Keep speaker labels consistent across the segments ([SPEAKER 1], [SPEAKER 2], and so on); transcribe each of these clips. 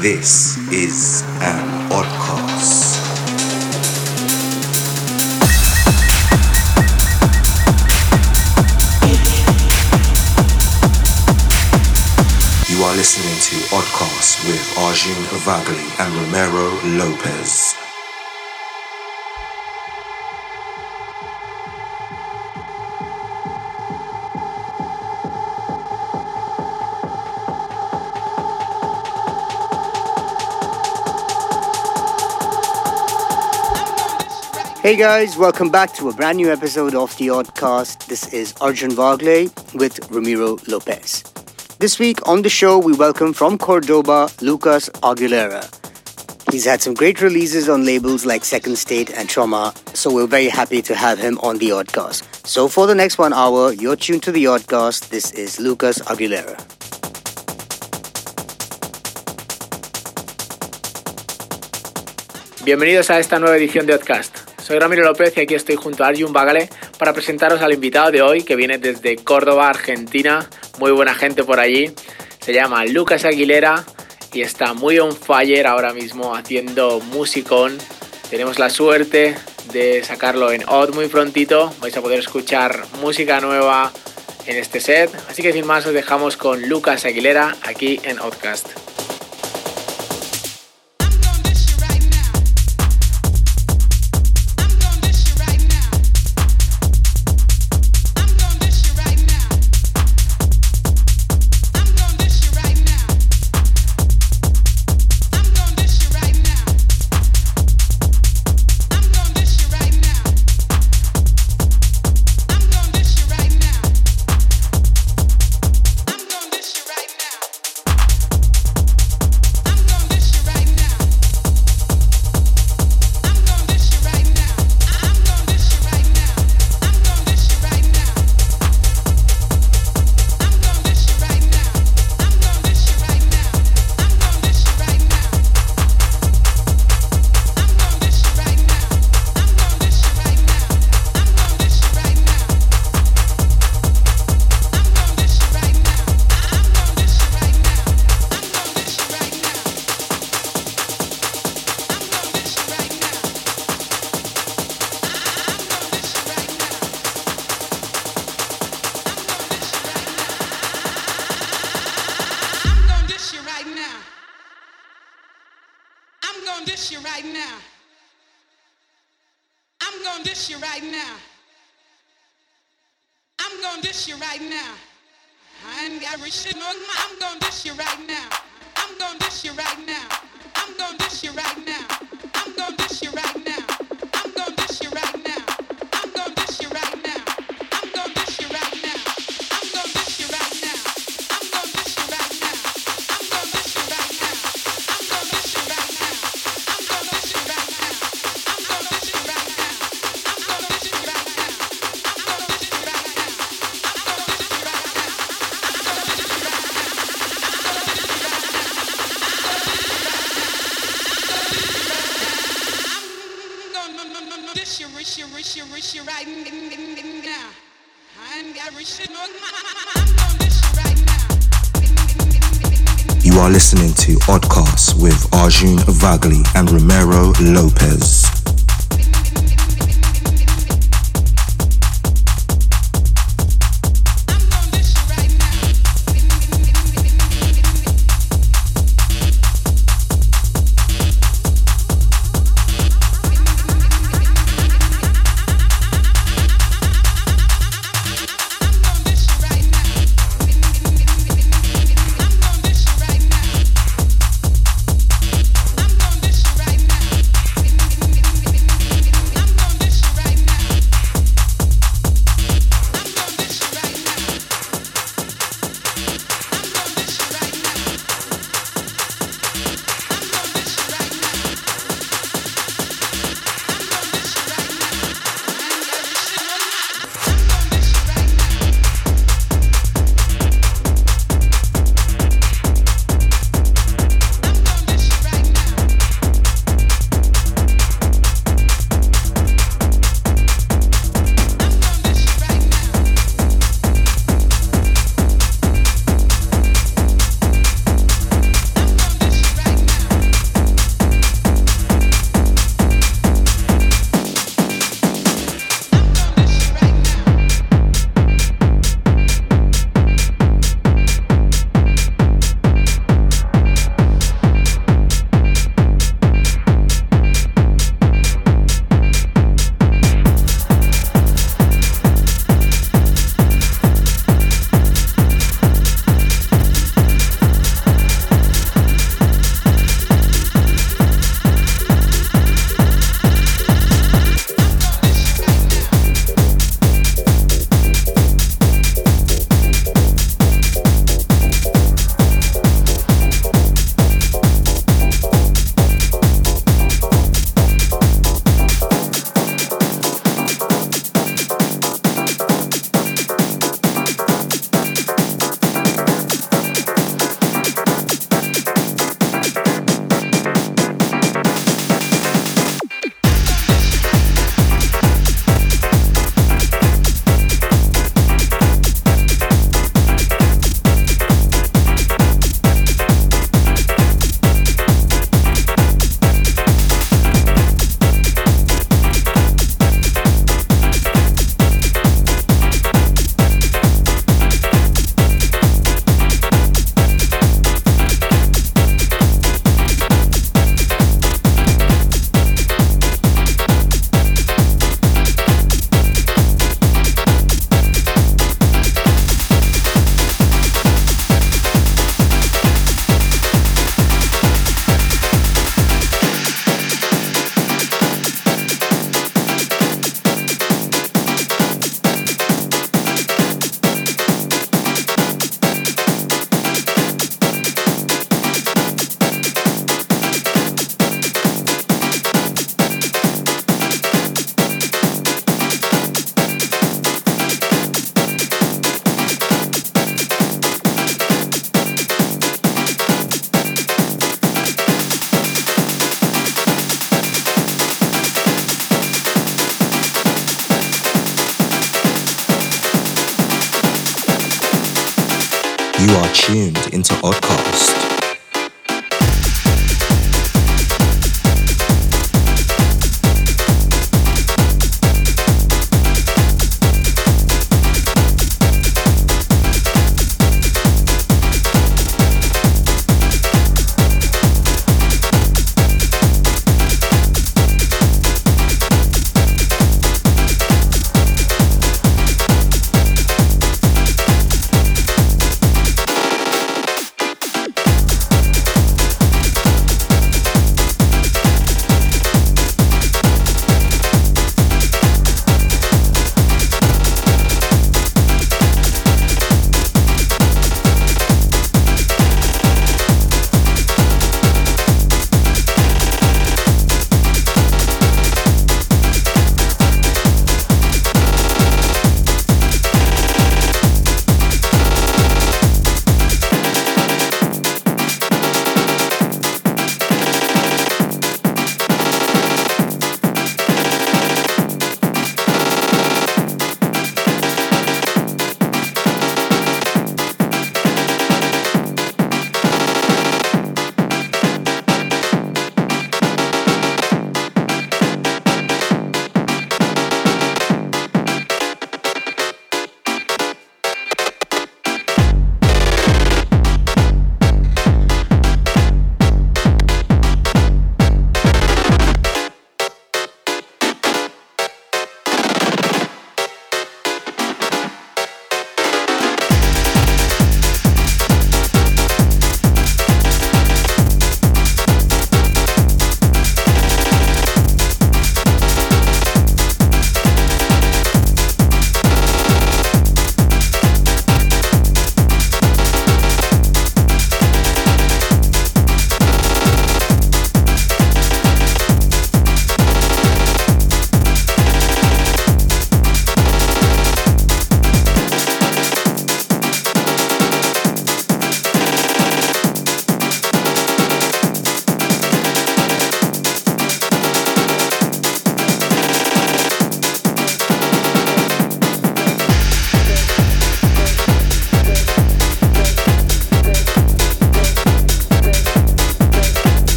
[SPEAKER 1] This is an oddcast. You are listening to Oddcast with Arjun Vagale and Ramiro Lopez.
[SPEAKER 2] Hey guys, welcome back to a brand new episode of The Oddcast. This is Arjun Vagale with Ramiro Lopez. This week on the show, we welcome from Cordoba Lucas Aguilera. He's had some great releases on labels like Second State and Trauma, so we're very happy to have him on The Oddcast. So for the next one hour, you're tuned to The Oddcast. This is Lucas Aguilera.
[SPEAKER 3] Bienvenidos a esta nueva edición de Oddcast. Soy Ramiro López y aquí estoy junto a Arjun Bagale para presentaros al invitado de hoy que viene desde Córdoba, Argentina. Muy buena gente por allí. Se llama Lucas Aguilera y está muy on fire ahora mismo haciendo musicón. Tenemos la suerte de sacarlo en Odd muy prontito. Vais a poder escuchar música nueva en este set. Así que sin más os dejamos con Lucas Aguilera aquí en Oddcast.
[SPEAKER 1] Oddcast with Arjun Vagale and Ramiro Lopez.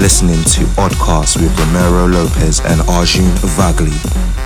[SPEAKER 1] Listening to Oddcast with Ramiro Lopez and Arjun Vagale.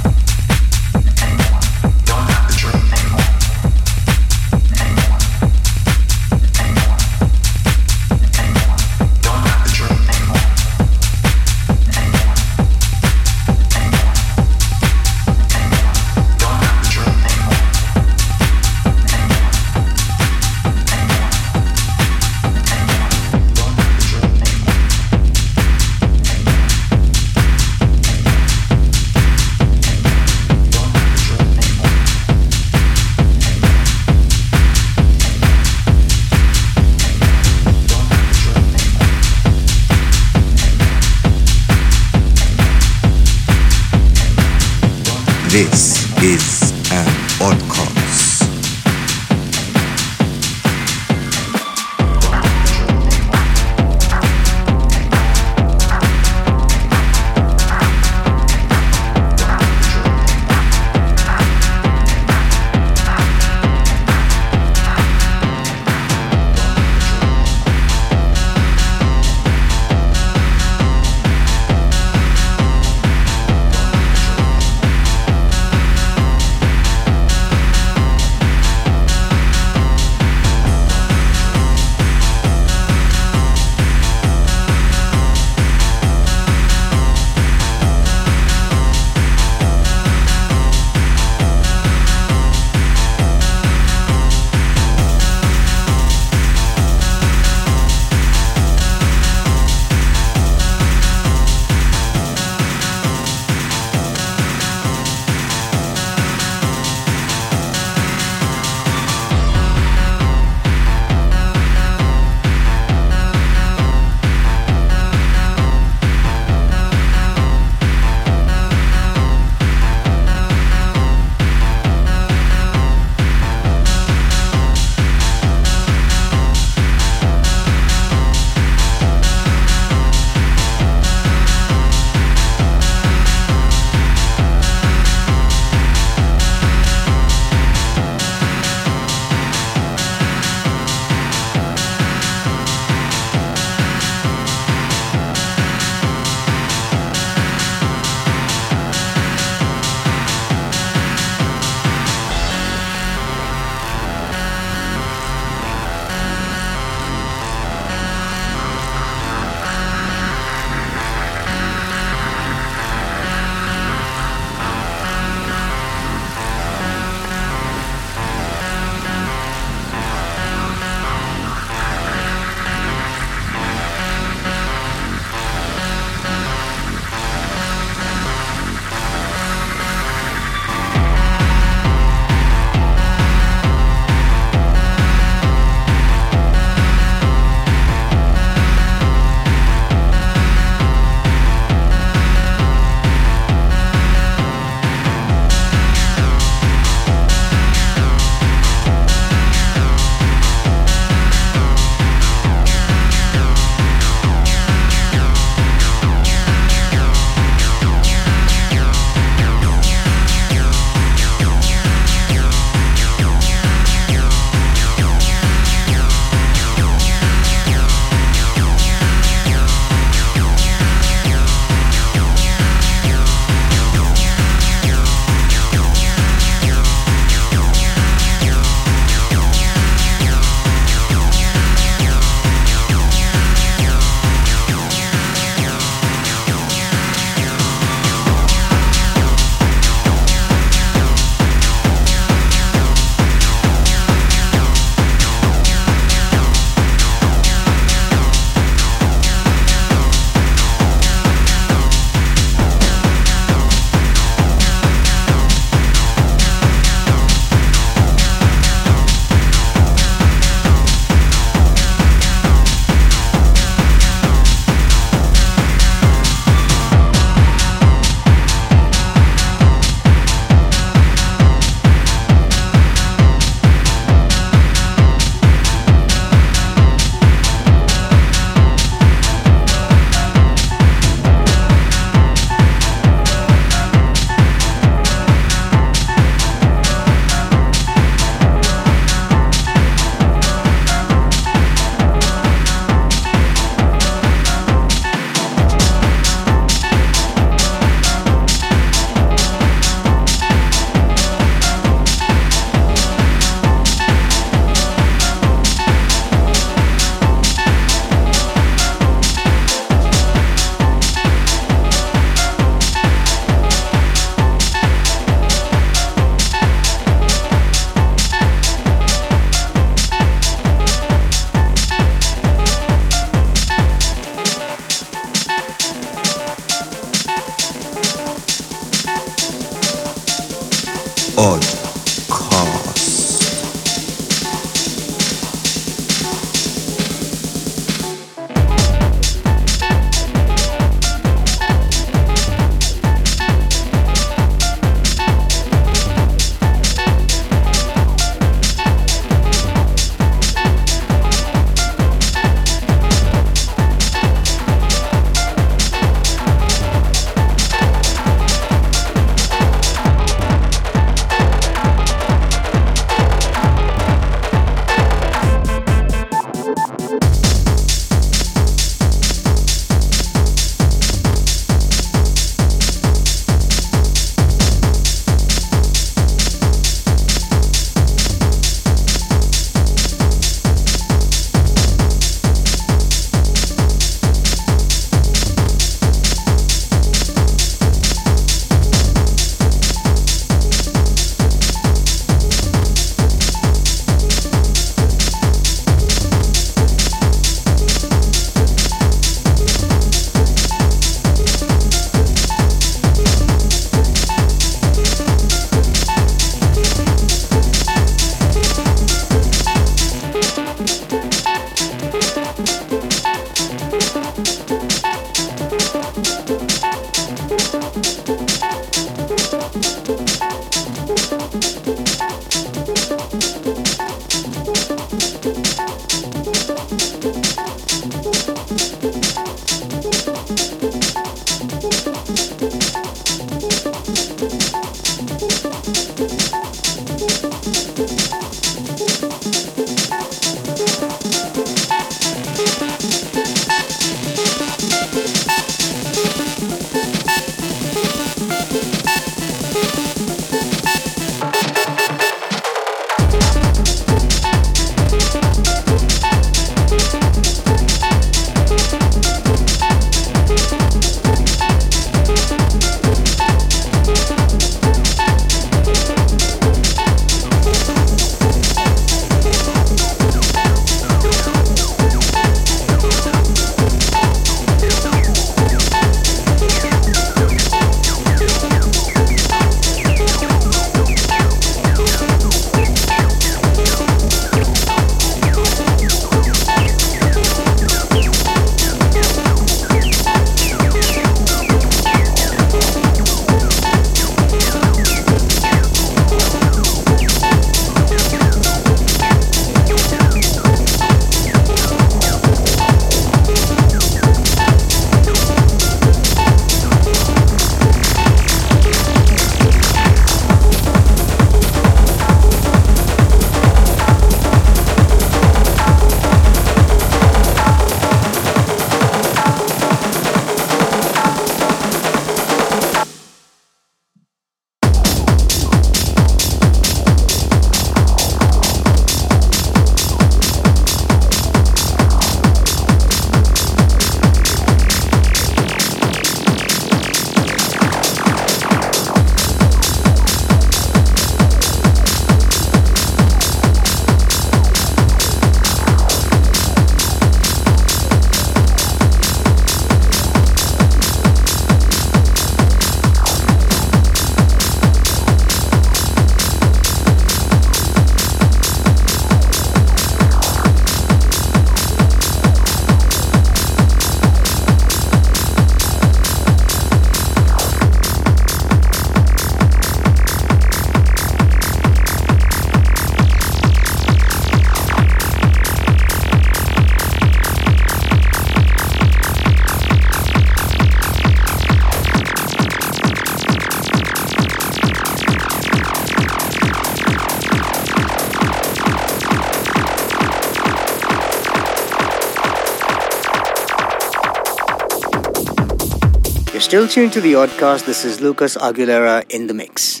[SPEAKER 2] Still tuned to the Oddcast. This is Lucas Aguilera in the mix.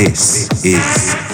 [SPEAKER 1] This is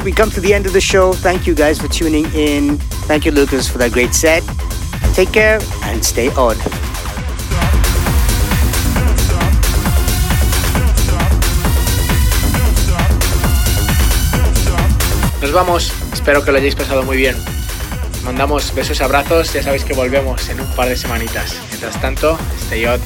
[SPEAKER 2] we come to the end of the show. Thank you guys for tuning in. Thank you, Lucas, for that great set. Take care and stay odd.
[SPEAKER 3] Nos vamos, espero que lo hayáis pasado muy bien. Mandamos besos abrazos, ya sabéis que volvemos en un par de semanitas. Mientras tanto.
[SPEAKER 1] Stay on.